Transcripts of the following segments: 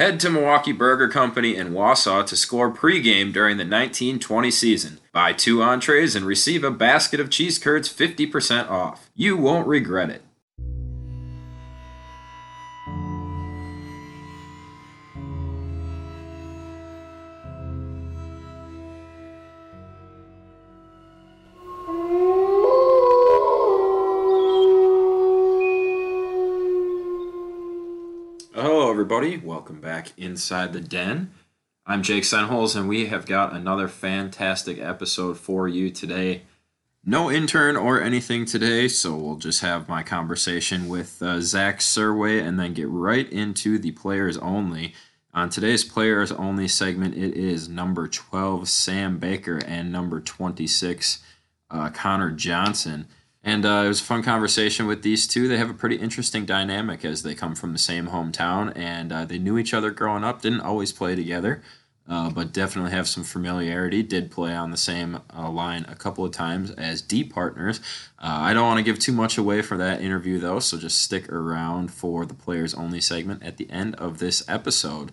Head to Milwaukee Burger Company in Wausau to score pregame during the 1920 season. Buy two entrees and receive a basket of cheese curds 50% off. You won't regret it. Welcome back inside the den. I'm Jake Senholz, and we have got another fantastic episode for you today. No intern or anything today, so we'll just have my conversation with uh, Zach Surway and then get right into the players only. On today's players only segment, it is number 12, Sam Baker, and number 26, uh, Connor Johnson. And uh, it was a fun conversation with these two. They have a pretty interesting dynamic as they come from the same hometown and uh, they knew each other growing up, didn't always play together, uh, but definitely have some familiarity. Did play on the same uh, line a couple of times as D partners. Uh, I don't want to give too much away for that interview though, so just stick around for the players only segment at the end of this episode.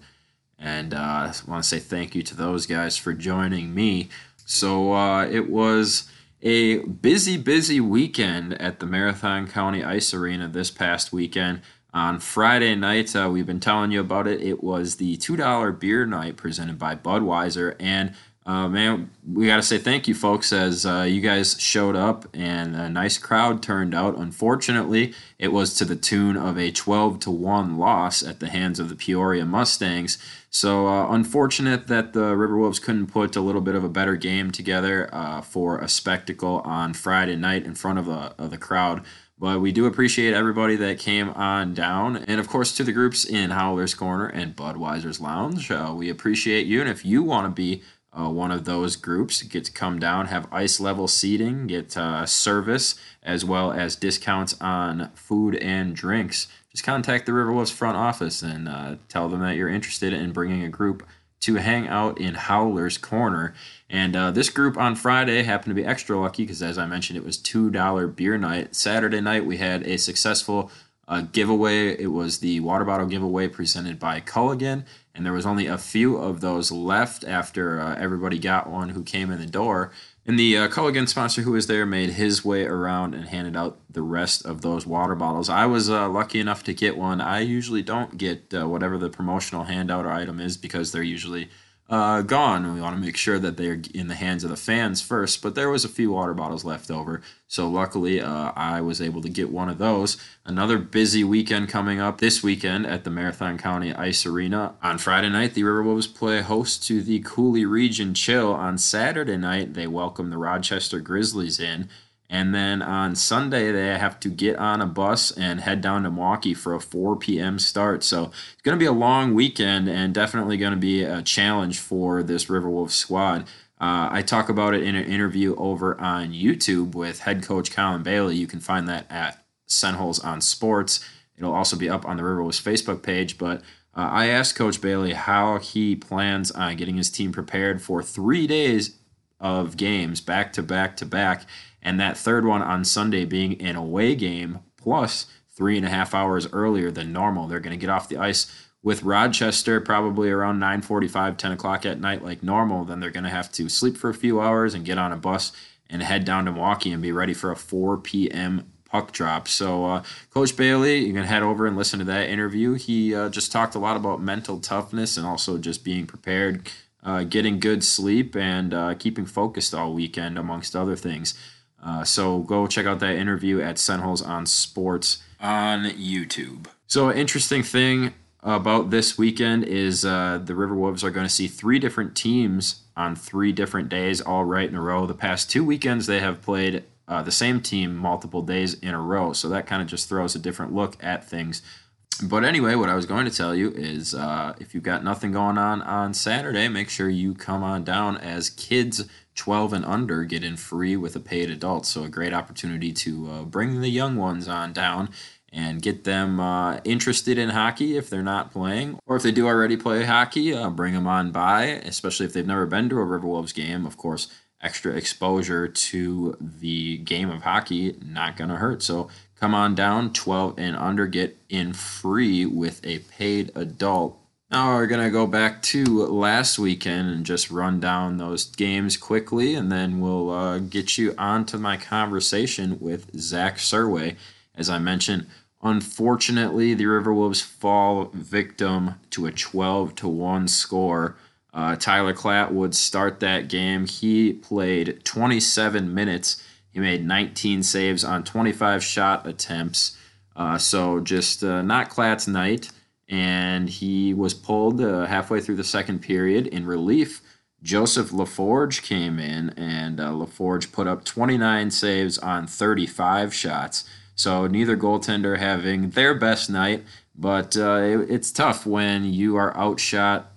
And uh, I want to say thank you to those guys for joining me. So it was a busy, busy weekend at the Marathon County Ice Arena this past weekend. On Friday night, uh, we've been telling you about it. It was the $2 beer night presented by Budweiser. And uh, man, we got to say thank you, folks, as uh, you guys showed up and a nice crowd turned out. Unfortunately, it was to the tune of a 12 to 1 loss at the hands of the Peoria Mustangs. So uh, unfortunate that the River Wolves couldn't put a little bit of a better game together uh, for a spectacle on Friday night in front of, the of the crowd. But we do appreciate everybody that came on down. And of course, to the groups in Howler's Corner and Budweiser's Lounge, uh, we appreciate you. And if you want to be uh, one of those groups, get to come down, have ice level seating, get uh, service, as well as discounts on food and drinks just contact the River Wolves front office and uh, tell them that you're interested in bringing a group to hang out in Howler's Corner. And uh, this group on Friday happened to be extra lucky because, as I mentioned, it was $2 beer night. Saturday night, we had a successful uh, giveaway. It was the water bottle giveaway presented by Culligan. And there was only a few of those left after uh, everybody got one who came in the door. And the uh, Culligan sponsor who was there made his way around and handed out the rest of those water bottles. I was uh, lucky enough to get one. I usually don't get uh, whatever the promotional handout or item is because they're usually uh, gone. We want to make sure that they're in the hands of the fans first. But there was a few water bottles left over, so luckily uh, I was able to get one of those. Another busy weekend coming up this weekend at the Marathon County Ice Arena. On Friday night, the River Wolves play host to the Coulee Region Chill. On Saturday night, they welcome the Rochester Grizzlies in. And then on Sunday, they have to get on a bus and head down to Milwaukee for a 4 p.m. start. So it's going to be a long weekend and definitely going to be a challenge for this Riverwolf squad. Uh, I talk about it in an interview over on YouTube with head coach Colin Bailey. You can find that at Senholz on Sports. It'll also be up on the Riverwolves Facebook page. But uh, I asked Coach Bailey how he plans on getting his team prepared for three days of games back to back to back and that third one on Sunday being an away game plus three and a half hours earlier than normal. They're going to get off the ice with Rochester probably around 9:45, 10 o'clock at night like normal. Then they're going to have to sleep for a few hours and get on a bus and head down to Milwaukee and be ready for a 4 p.m. puck drop. So, uh, Coach Bailey, you can head over and listen to that interview. He uh, just talked a lot about mental toughness and also just being prepared, uh, getting good sleep, and uh, keeping focused all weekend, amongst other things. Uh, so go check out that interview at Senholz on Sports on YouTube. So, an interesting thing about this weekend is uh, the River Wolves are going to see three different teams on three different days, all right in a row. The past two weekends, they have played uh, the same team multiple days in a row. So that kind of just throws a different look at things. But anyway, what I was going to tell you is uh, if you've got nothing going on on Saturday, make sure you come on down as kids 12 and under get in free with a paid adult. So, a great opportunity to uh, bring the young ones on down and get them uh, interested in hockey if they're not playing, or if they do already play hockey, uh, bring them on by, especially if they've never been to a River Wolves game. Of course, extra exposure to the game of hockey not going to hurt. So, come on down, 12 and under, get in free with a paid adult Now we're going to go back to last weekend and just run down those games quickly, and then we'll uh, get you onto my conversation with Zach Surway. As I mentioned, unfortunately, the Riverwolves fall victim to a 12 to 1 score. Uh, Tyler Klatt would start that game. He played 27 minutes. He made 19 saves on 25 shot attempts. Uh, so just uh, not Klatt's night and he was pulled uh, halfway through the second period in relief. Joseph LaForge came in, and uh, LaForge put up 29 saves on 35 shots. So neither goaltender having their best night, but uh, it, it's tough when you are outshot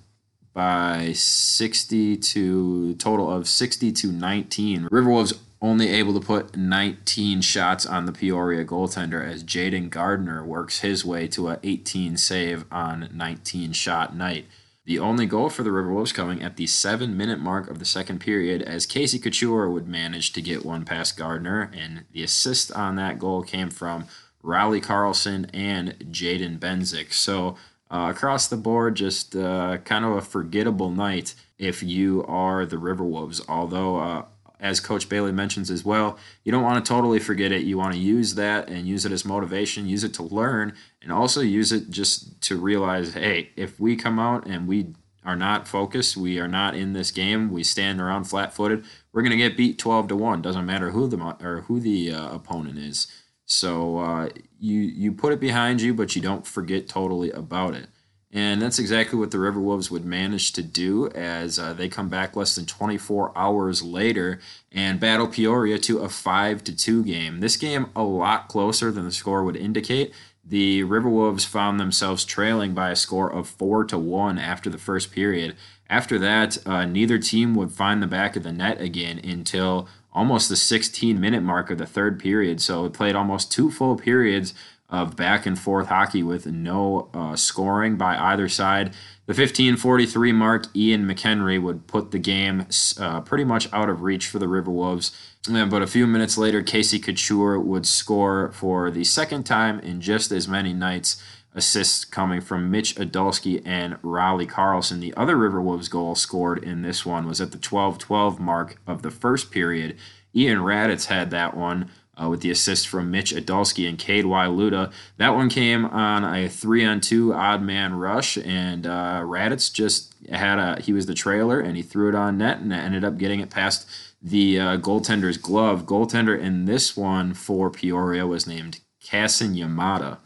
by 60 to total of 60 to 19. Riverwolves only able to put 19 shots on the Peoria goaltender as Jaden Gardner works his way to a 18 save on 19 shot night. The only goal for the Riverwolves coming at the seven minute mark of the second period as Casey Couture would manage to get one past Gardner, and the assist on that goal came from Riley Carlson and Jaden Benzik. So uh, across the board, just uh, kind of a forgettable night if you are the Riverwolves. Although uh, as Coach Bailey mentions as well, you don't want to totally forget it. You want to use that and use it as motivation, use it to learn, and also use it just to realize hey, if we come out and we are not focused, we are not in this game, we stand around flat footed, we're going to get beat 12 to 1. Doesn't matter who the, or who the uh, opponent is. So uh, you, you put it behind you, but you don't forget totally about it. And that's exactly what the Riverwolves would manage to do as uh, they come back less than 24 hours later and battle Peoria to a 5 to 2 game. This game a lot closer than the score would indicate. The Riverwolves found themselves trailing by a score of 4 to 1 after the first period. After that, uh, neither team would find the back of the net again until almost the 16 minute mark of the third period. So it played almost two full periods of back and forth hockey with no uh, scoring by either side. The 15:43 mark, Ian McHenry would put the game uh, pretty much out of reach for the River Wolves. But a few minutes later, Casey Couture would score for the second time in just as many nights. Assists coming from Mitch Adolski and Riley Carlson. The other River Wolves goal scored in this one was at the 12 12 mark of the first period. Ian Raditz had that one uh, with the assist from Mitch Adolski and Cade Luda. That one came on a three on two odd man rush, and uh, Raditz just had a he was the trailer and he threw it on net and ended up getting it past the uh, goaltender's glove. Goaltender in this one for Peoria was named Kassen Yamada.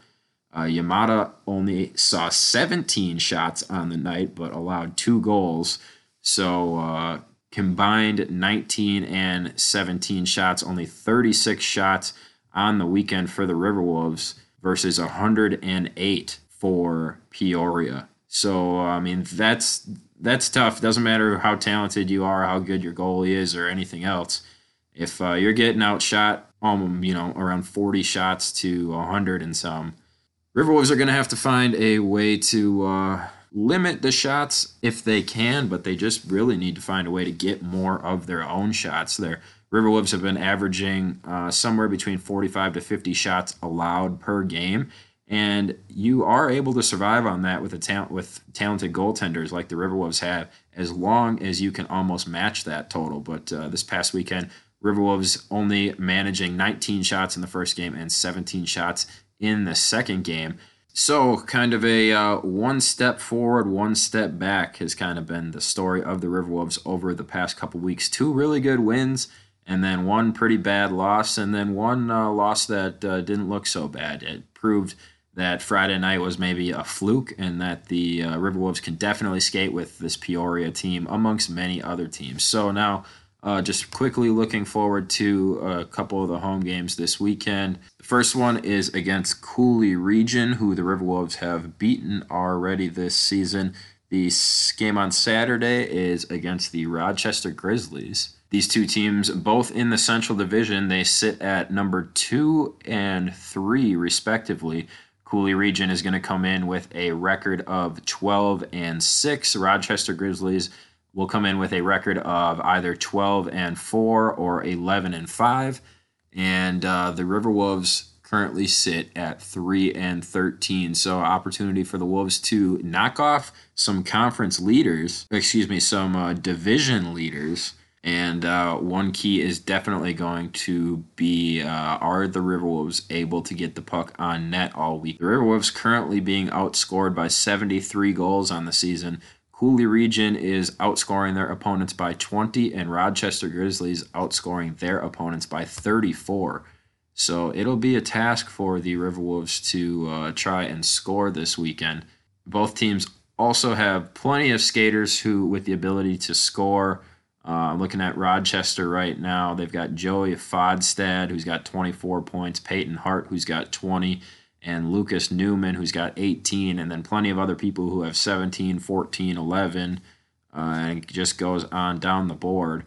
Uh, Yamada only saw 17 shots on the night, but allowed two goals. So uh, combined 19 and 17 shots, only 36 shots on the weekend for the Riverwolves versus 108 for Peoria. So I mean that's that's tough. Doesn't matter how talented you are, how good your goalie is, or anything else. If uh, you're getting outshot, um, you know, around 40 shots to 100 and some, Riverwolves are going to have to find a way to uh, limit the shots if they can, but they just really need to find a way to get more of their own shots. Their Riverwolves have been averaging uh, somewhere between 45 to 50 shots allowed per game, and you are able to survive on that with a talent with talented goaltenders like the Riverwolves have, as long as you can almost match that total. But uh, this past weekend, Riverwolves only managing 19 shots in the first game and 17 shots in the second game. So, kind of a uh, one step forward, one step back has kind of been the story of the Riverwolves over the past couple weeks. Two really good wins, and then one pretty bad loss, and then one uh, loss that uh, didn't look so bad. It proved that Friday night was maybe a fluke, and that the uh, Riverwolves can definitely skate with this Peoria team amongst many other teams. So now uh, just quickly looking forward to a couple of the home games this weekend. The first one is against Coulee Region, who the Riverwolves have beaten already this season. The game on Saturday is against the Rochester Grizzlies. These two teams, both in the Central Division, they sit at number two and three, respectively. Coulee Region is going to come in with a record of 12 and 6. Rochester Grizzlies will come in with a record of either 12 and 4 or 11 and 5. And uh, the Riverwolves currently sit at 3 and 13. So, opportunity for the Wolves to knock off some conference leaders, excuse me, some uh, division leaders. And uh, one key is definitely going to be uh, are the River Wolves able to get the puck on net all week? The River Wolves currently being outscored by 73 goals on the season. Coulee Region is outscoring their opponents by 20, and Rochester Grizzlies outscoring their opponents by 34. So it'll be a task for the River Wolves to uh, try and score this weekend. Both teams also have plenty of skaters who, with the ability to score. Uh, I'm looking at Rochester right now. They've got Joey Fodstad, who's got 24 points, Peyton Hart, who's got 20, and Lucas Newman, who's got 18, and then plenty of other people who have 17, 14, 11, uh, and it just goes on down the board.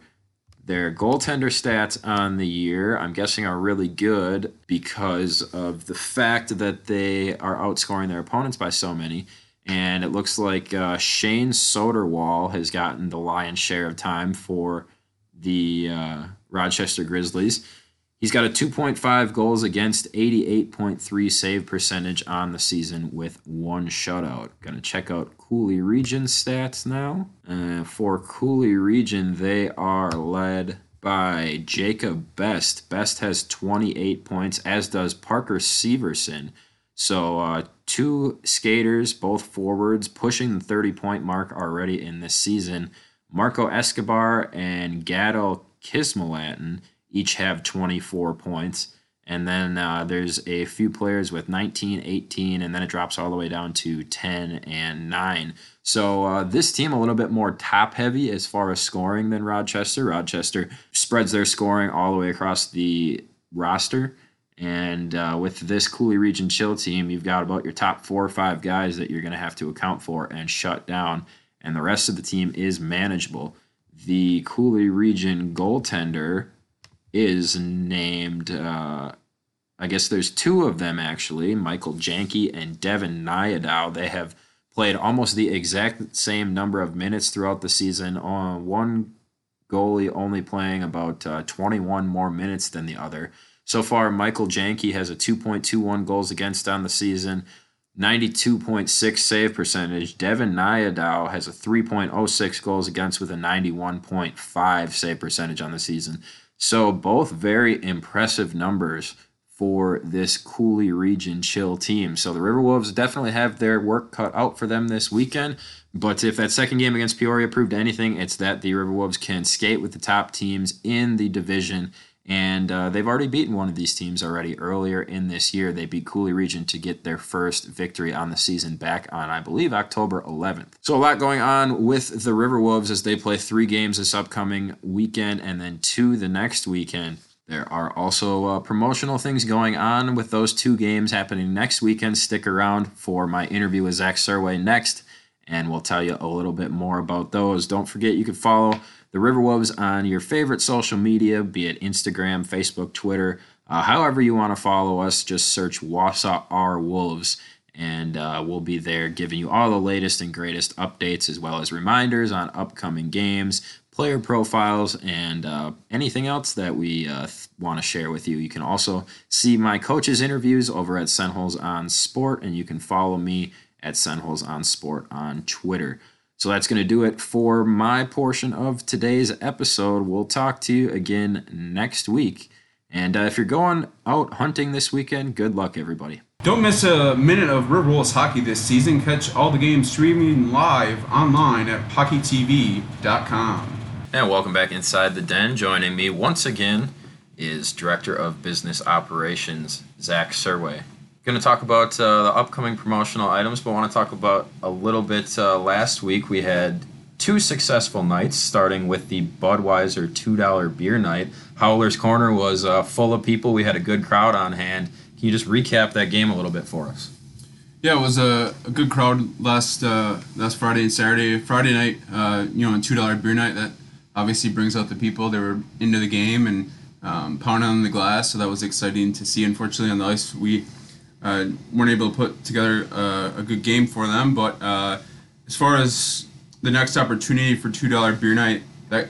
Their goaltender stats on the year, I'm guessing, are really good because of the fact that they are outscoring their opponents by so many. And it looks like uh, Shane Soderwall has gotten the lion's share of time for the uh, Rochester Grizzlies. He's got a 2.5 goals against, 88.3 save percentage on the season with one shutout. Gonna check out Coulee Region stats now. Uh, for Coulee Region, they are led by Jacob Best. Best has 28 points, as does Parker Severson. So, uh, two skaters, both forwards, pushing the 30 point mark already in this season. Marco Escobar and Gatto Kismalatin each have 24 points. And then uh, there's a few players with 19, 18, and then it drops all the way down to 10 and 9. So uh, this team a little bit more top heavy as far as scoring than Rochester. Rochester spreads their scoring all the way across the roster. And uh, with this Coulee Region Chill team, you've got about your top four or five guys that you're going to have to account for and shut down. And the rest of the team is manageable. The Coulee Region goaltender is named, uh, I guess there's two of them actually, Michael Janke and Devin Nyadow. They have played almost the exact same number of minutes throughout the season. On uh, one goalie only playing about uh, 21 more minutes than the other. So far, Michael Janke has a 2.21 goals against on the season, 92.6 save percentage. Devin Nyadow has a 3.06 goals against with a 91.5 save percentage on the season. So both very impressive numbers for this Coulee Region Chill team. So the River Wolves definitely have their work cut out for them this weekend. But if that second game against Peoria proved anything, it's that the River Wolves can skate with the top teams in the division and uh, they've already beaten one of these teams already earlier in this year. They beat Coulee Region to get their first victory on the season back on, I believe, October 11th. So, a lot going on with the River Wolves as they play three games this upcoming weekend and then two the next weekend. There are also uh, promotional things going on with those two games happening next weekend. Stick around for my interview with Zach Surway next, and we'll tell you a little bit more about those. Don't forget, you can follow the River Wolves on your favorite social media, be it Instagram, Facebook, Twitter, uh, however you want to follow us. Just search Wausau R Wolves, and uh, we'll be there giving you all the latest and greatest updates, as well as reminders on upcoming games, player profiles, and uh, anything else that we uh, want to share with you. You can also see my coaches' interviews over at Senholz on Sport, and you can follow me at Senholz on Sport on Twitter. So that's going to do it for my portion of today's episode. We'll talk to you again next week. And uh, if you're going out hunting this weekend, good luck, everybody. Don't miss a minute of River Wolves hockey this season. Catch all the games streaming live online at hockeytv.com. And welcome back inside the den. Joining me once again is Director of Business Operations, Zach Surway going to talk about uh, the upcoming promotional items, but want to talk about a little bit. Uh, last week we had two successful nights, starting with the Budweiser $2 beer night. Howler's Corner was uh, full of people. We had a good crowd on hand. Can you just recap that game a little bit for us? Yeah, it was a, a good crowd last uh, last Friday and Saturday. Friday night, uh, you know, a two dollar beer night that obviously brings out the people. They were into the game and um, pounding on the glass, so that was exciting to see. Unfortunately, on the ice, we uh, weren't able to put together uh, a good game for them. But uh, as far as the next opportunity for two dollar beer night, that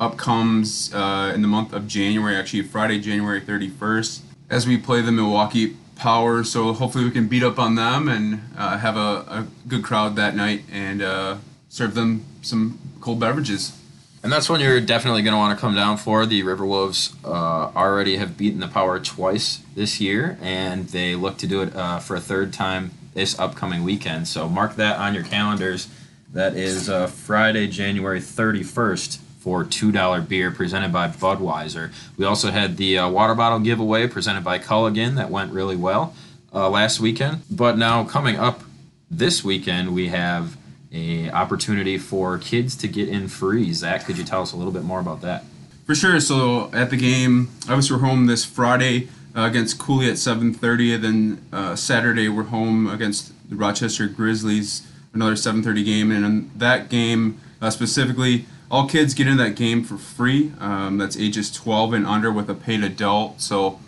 up comes uh, in the month of January. Actually, Friday, January thirty first. as we play the Milwaukee Power. So hopefully we can beat up on them and uh, have a, a good crowd that night and uh, serve them some cold beverages. And that's when you're definitely going to want to come down for. The River Wolves uh, already have beaten the Power twice this year, and they look to do it uh, for a third time this upcoming weekend. So mark that on your calendars. That is uh, Friday, January 31st for $2 beer presented by Budweiser. We also had the uh, water bottle giveaway presented by Culligan that went really well uh, last weekend. But now coming up this weekend, we have a opportunity for kids to get in free. Zach, could you tell us a little bit more about that? For sure. So at the game, obviously we're home this Friday uh, against Coulee at 7:30, and then uh, Saturday we're home against the Rochester Grizzlies, another 7:30 game, and in that game uh, specifically, all kids get in that game for free. Um, that's ages 12 and under with a paid adult. So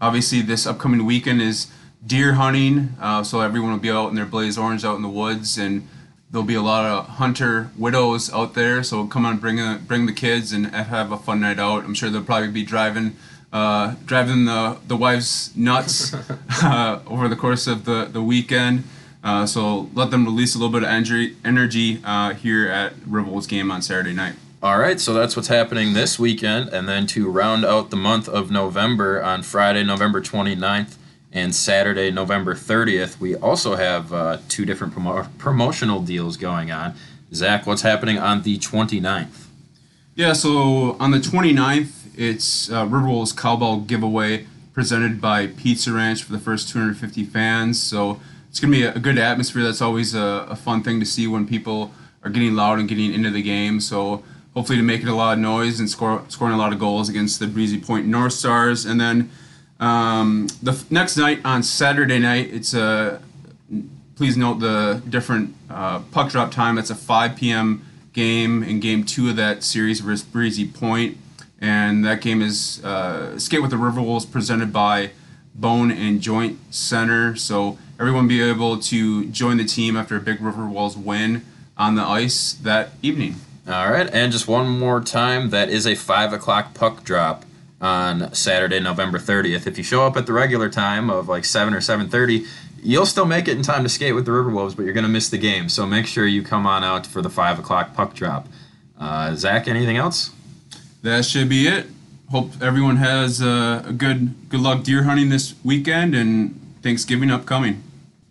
obviously this upcoming weekend is deer hunting, uh, so everyone will be out in their blaze orange out in the woods and there'll be a lot of hunter widows out there. So come on, bring a, bring the kids and have a fun night out. I'm sure they'll probably be driving uh, driving the the wives nuts uh, over the course of the the weekend. Uh, so let them release a little bit of energy energy uh, here at Rebels game on Saturday night. All right, so that's what's happening this weekend. And then to round out the month of November on Friday, November 29th, and Saturday, November 30th, we also have uh, two different promo- promotional deals going on. Zach, what's happening on the 29th? Yeah, so on the 29th, it's uh, Riverwolves Cowbell giveaway presented by Pizza Ranch for the first 250 fans. So it's going to be a, good atmosphere. That's always a, a, fun thing to see when people are getting loud and getting into the game. So hopefully to make it a lot of noise and score scoring a lot of goals against the Breezy Point North Stars. And then um, the f- next night on Saturday night, it's a please note the different uh, puck drop time. It's a 5 p.m. game in game two of that series versus Breezy Point, and that game is uh, Skate with the River Wolves presented by Bone and Joint Center. So everyone be able to join the team after a big River Wolves win on the ice that evening. All right, and just one more time, that is a five o'clock puck drop on Saturday, November 30th. If you show up at the regular time of like 7 or 7:30, you'll still make it in time to skate with the River Wolves, but you're going to miss the game. So make sure you come on out for the 5 o'clock puck drop. Uh, Zach, anything else? That should be it. Hope everyone has uh, a good good luck deer hunting this weekend and Thanksgiving upcoming.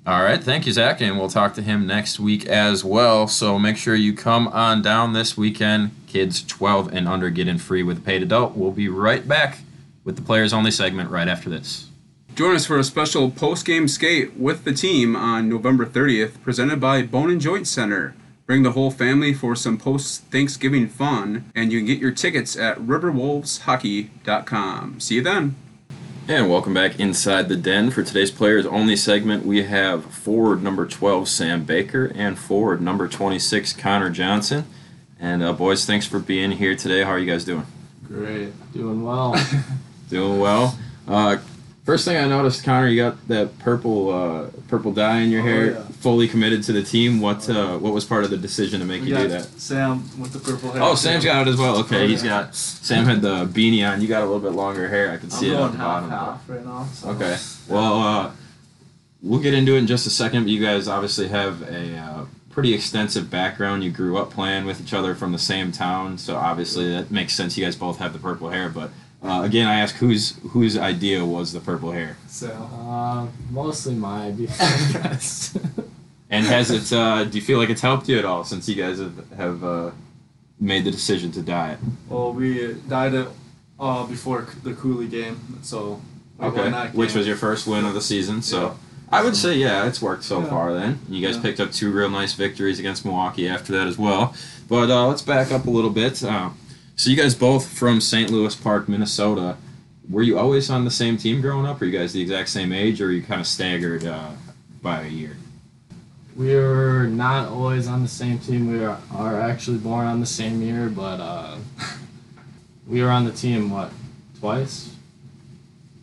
All right, thank you, Zach, and we'll talk to him next week as well. So make sure you come on down this weekend. Kids 12 and under get in free with a paid adult. We'll be right back with the players only segment right after this. Join us for a special post game skate with the team on November 30th, presented by Bone and Joint Center. Bring the whole family for some post Thanksgiving fun, and you can get your tickets at riverwolveshockey.com. See you then. And welcome back inside the den. For today's players only segment, we have forward number 12, Sam Baker, and forward number 26, Connor Johnson. And uh, boys, thanks for being here today. How are you guys doing? Great. Doing well. doing well. Uh, First thing I noticed, Connor, you got that purple uh, purple dye in your Oh, hair. yeah. Fully committed to the team. What uh, what was part of the decision to make We you do that? Sam with the purple hair. Oh, Sam's got it as well. Okay, Oh, he's yeah. got Sam had the beanie on. You got a little bit longer hair. I can I'm see it on the bottom. half right now. So. Okay. Well, uh, we'll get into it in just a second. But you guys obviously have a uh, pretty extensive background. You grew up playing with each other from the same town, so obviously that makes sense. You guys both have the purple hair. But uh, again, I ask whose whose idea was the purple hair, So Uh, mostly my idea, I guess. and has it? Uh, do you feel like it's helped you at all since you guys have have uh, made the decision to dye it? well, we dyed it uh, before the Coulee game, so Okay, which was your first win of the season, so. Yeah. I would say, yeah, it's worked so Yeah. far. Then you guys Yeah. picked up two real nice victories against Milwaukee after that as well. But uh, let's back up a little bit. Uh, so you guys both from St. Louis Park, Minnesota. Were you always on the same team growing up? Are you guys the exact same age, or are you kind of staggered uh, by a year? we were not always on the same team. We are, are actually born on the same year, but uh, we were on the team what twice?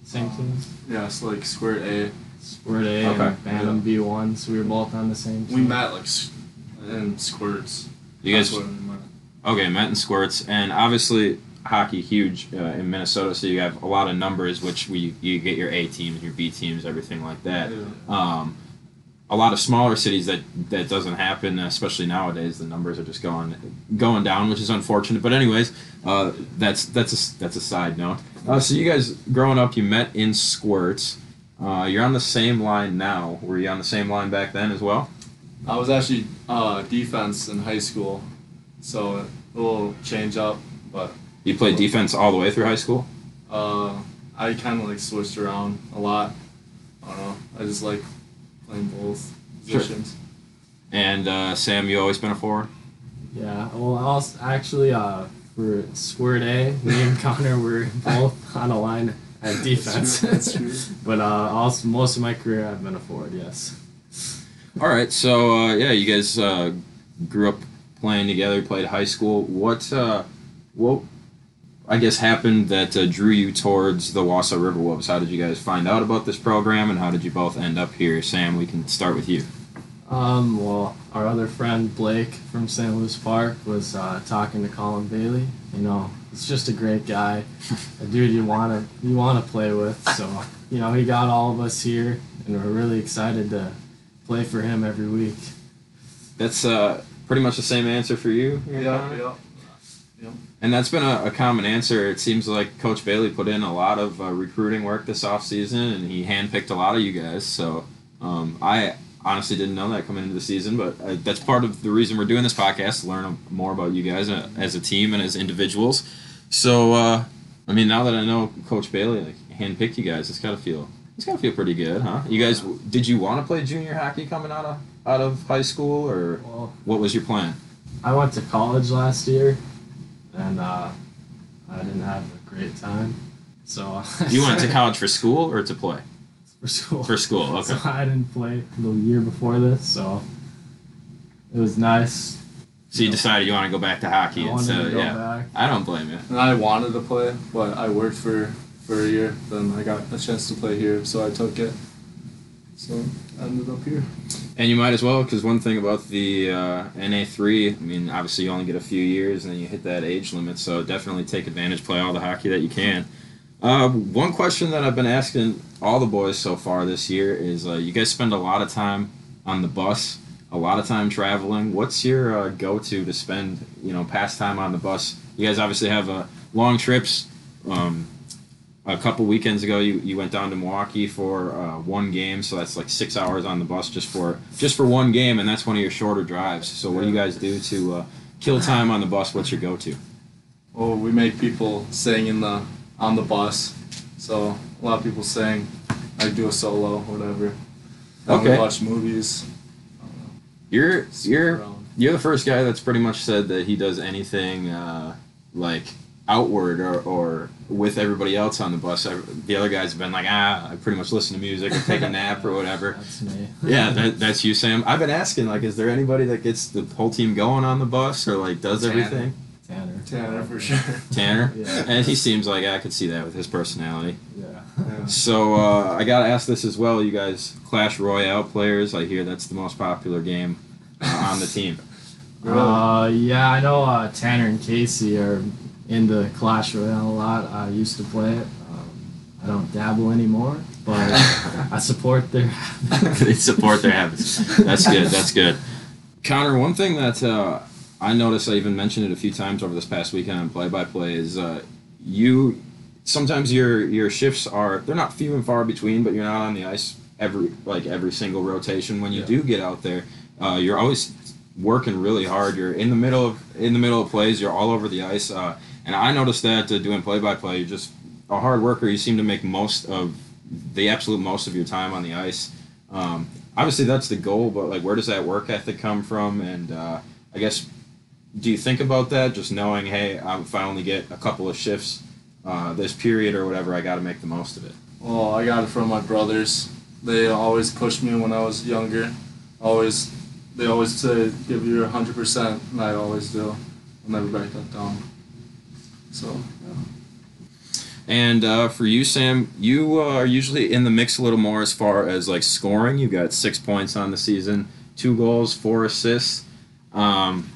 Same team. yeah, it's like Squirt A. Squirt A Okay. and Bantam B one, so we were both on the same team. We met like s- in squirts. You guys That's when we met. okay? Met in squirts, and obviously, hockey huge uh, in Minnesota, so you have a lot of numbers, which we you get your A teams, your B teams, everything like that. Yeah. Um, a lot of smaller cities that that doesn't happen, especially nowadays. The numbers are just going going down, which is unfortunate. But anyways, uh, that's that's a that's a side note. Uh, so you guys growing up, you met in squirts. Uh, you're on the same line now. Were you on the same line back then as well? I was actually uh, defense in high school, so a little change up, but You played defense all the way through high school. uh, I kind of like switched around a lot. I don't know. I just like playing both Sure. positions. And uh, Sam, you always been a forward. Yeah, well, also actually, uh, for Squirt A, me and Connor were both on a line at defense. That's true. That's true. but uh, also most of my career, I've been a forward. Yes. All right, so uh, yeah, you guys uh, grew up playing together, played high school. What uh, what I guess happened that uh, drew you towards the Wausau Riverwolves? How did you guys find out about this program, and how did you both end up here? Sam, we can start with you. Um, well, our other friend Blake from St. Louis Park was uh, talking to Colin Bailey. You know, he's just a great guy, a dude you wanna you wanna play with. So you know, he got all of us here, and we're really excited to play for him every week. That's uh, pretty much the same answer for you. here, Yeah, Connor? yeah. And that's been a, a common answer. It seems like Coach Bailey put in a lot of uh, recruiting work this offseason, and he handpicked a lot of you guys. So um, I honestly didn't know that coming into the season, but uh, that's part of the reason we're doing this podcast to learn more about you guys uh, as a team and as individuals. So uh, I mean, now that I know Coach Bailey like, handpicked you guys, it's got to feel it's got to feel pretty good, huh? You guys, did you want to play junior hockey coming out of out of high school, or Well, what was your plan? I went to college last year, and uh, I didn't have a great time. So You went to college for school or to play? For school. For school, okay. So I didn't play the year before this, so it was nice. So you decided you want to go back to hockey I wanted instead to go yeah. back. I don't blame you. And I wanted to play, but I worked for for a year. Then I got a chance to play here, so I took it. So I ended up here. And you might as well, because one thing about the uh, NA three, I mean, obviously you only get a few years, and then you hit that age limit. So definitely take advantage, play all the hockey that you can. Uh, one question that I've been asking all the boys so far this year is: uh, you guys spend a lot of time on the bus, a lot of time traveling. What's your uh, go-to to spend, you know, pastime on the bus? You guys obviously have uh, long trips. Um, a couple weekends ago, you, you went down to Milwaukee for uh, one game, so that's like six hours on the bus just for just for one game, and that's one of your shorter drives. So what do you guys do to uh, kill time on the bus? What's your go-to? Well, we make people sing in the on the bus. So a lot of people sing. I do a solo, whatever. Then Okay. Watch movies. You're you're you're the first guy that's pretty much said that he does anything uh, like outward or, or with everybody else on the bus. Ev- The other guys have been like, ah, I pretty much listen to music or take a nap or whatever. That's me. Yeah, that, that's you, Sam. I've been asking, like, is there anybody that gets the whole team going on the bus or like does Tanner. everything? Tanner. Tanner for sure. Tanner, Yeah. and he seems like I could see that with his personality. Yeah. Yeah. So uh, I gotta ask this as well. You guys, Clash Royale players. I hear that's the most popular game uh, on the team. Uh, yeah, I know uh, Tanner and Casey are into Clash Royale a lot. I used to play it. Um, I don't dabble anymore, but I support their. they support their habits. That's good. That's good. Connor, one thing that uh, I noticed, I even mentioned it a few times over this past weekend on play by play, is uh, you sometimes your your shifts are they're not few and far between, but you're not on the ice every like every single rotation. When you Yeah. do get out there, uh, you're always working really hard. You're in the middle of in the middle of plays. You're all over the ice, uh, and I noticed that uh, doing play by play, you're just a hard worker. You seem to make most of the absolute most of your time on the ice. Um, obviously, that's the goal, but like, where does that work ethic come from? And uh, I guess, do you think about that? Just knowing, hey, if I only get a couple of shifts uh, this period or whatever, I got to make the most of it. Well, I got it from my brothers. They always pushed me when I was younger. Always, they always say, "Give your hundred percent," and I always do. I'll never break that down. So, yeah. And uh, for you, Sam, you uh, are usually in the mix a little more as far as like scoring. You've got six points on the season, two goals, four assists. Um,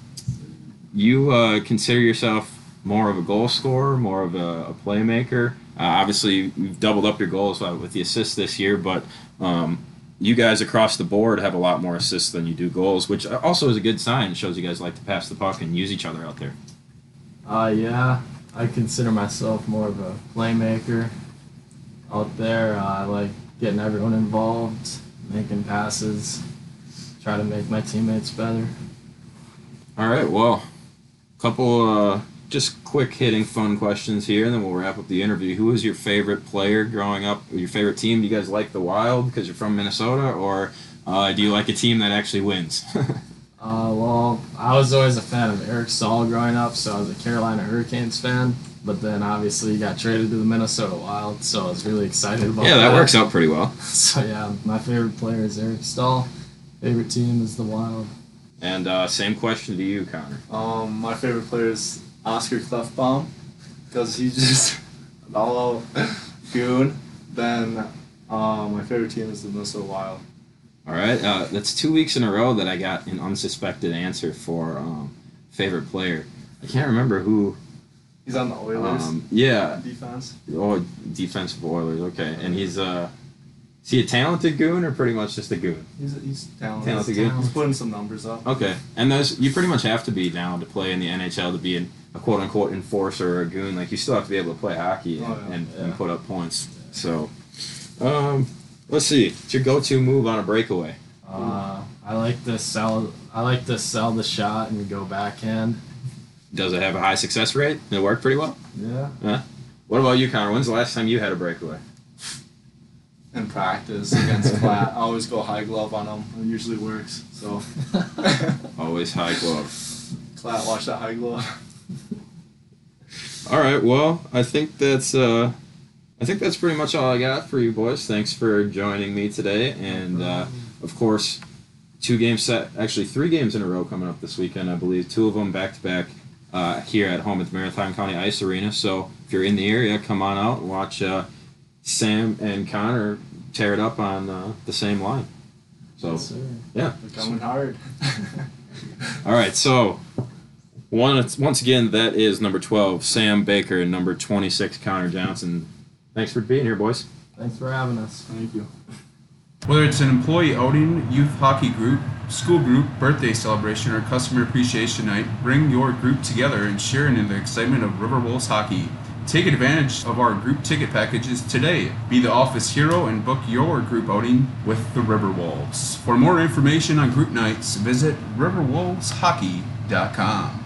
you uh, consider yourself more of a goal scorer, more of a, a playmaker? Uh, obviously, you've doubled up your goals uh, with the assists this year, but um, you guys across the board have a lot more assists than you do goals, which also is a good sign. It shows you guys like to pass the puck and use each other out there. Uh, yeah, I consider myself more of a playmaker out there. Uh, I like getting everyone involved, making passes, try to make my teammates better. All right, well, couple uh, just quick hitting fun questions here, and then we'll wrap up the interview. Who was your favorite player growing up? Your favorite team? Do you guys like the Wild because you're from Minnesota, or uh, do you like a team that actually wins? Uh, well, I was always a fan of Eric Staal growing up, so I was a Carolina Hurricanes fan. But then obviously he got traded to the Minnesota Wild, so I was really excited about that. yeah, that. that works out pretty well. So yeah, my favorite player is Eric Staal. Favorite team is the Wild. And uh, same question to you, Connor. Um, my favorite player is Oscar Klefbom because he's just an all goon. Then uh, my favorite team is the Minnesota Wild. All right, uh, that's two weeks in a row that I got an unsuspected answer for um, favorite player. I can't remember who. He's on the Oilers Um, yeah, defense. oh, defensive Oilers. Okay, and he's uh, is he a talented goon or pretty much just a goon? He's he's talented. Talented he's, goon. he's putting some numbers up. Okay, and those you pretty much have to be now to play in the NHL to be an, a quote unquote enforcer or a goon. Like you still have to be able to play hockey and, Oh, yeah. and, and put up points. So, um, let's see. What's your go-to move on a breakaway? Uh, I like to sell. I like to sell the shot and go backhand. Does it have a high success rate? Did it work pretty well? Yeah. What about you, Connor? When's the last time you had a breakaway? In practice against flat, I always go high glove on them. It usually works. So, Always high glove. flat, watch that high glove. All right. Well, I think that's uh, I think that's pretty much all I got for you boys. Thanks for joining me today, and uh, of course, two games set. Actually, three games in a row coming up this weekend. I believe two of them back to back uh, here at home at the Marathon County Ice Arena. So if you're in the area, come on out and watch uh, Sam and Connor tear it up on uh, the same line. So Yes, sir. yeah. They're coming hard. All right, so one once again that is number twelve, Sam Baker, and number twenty-six, Connor Johnson. Thanks for being here, boys. Thanks for having us. Thank you. Whether it's an employee outing, youth hockey group, school group, birthday celebration, or customer appreciation night, bring your group together and share in the excitement of River Wolves hockey. Take advantage of our group ticket packages today. Be the office hero and book your group outing with the River Wolves. For more information on group nights, visit riverwolveshockey.com.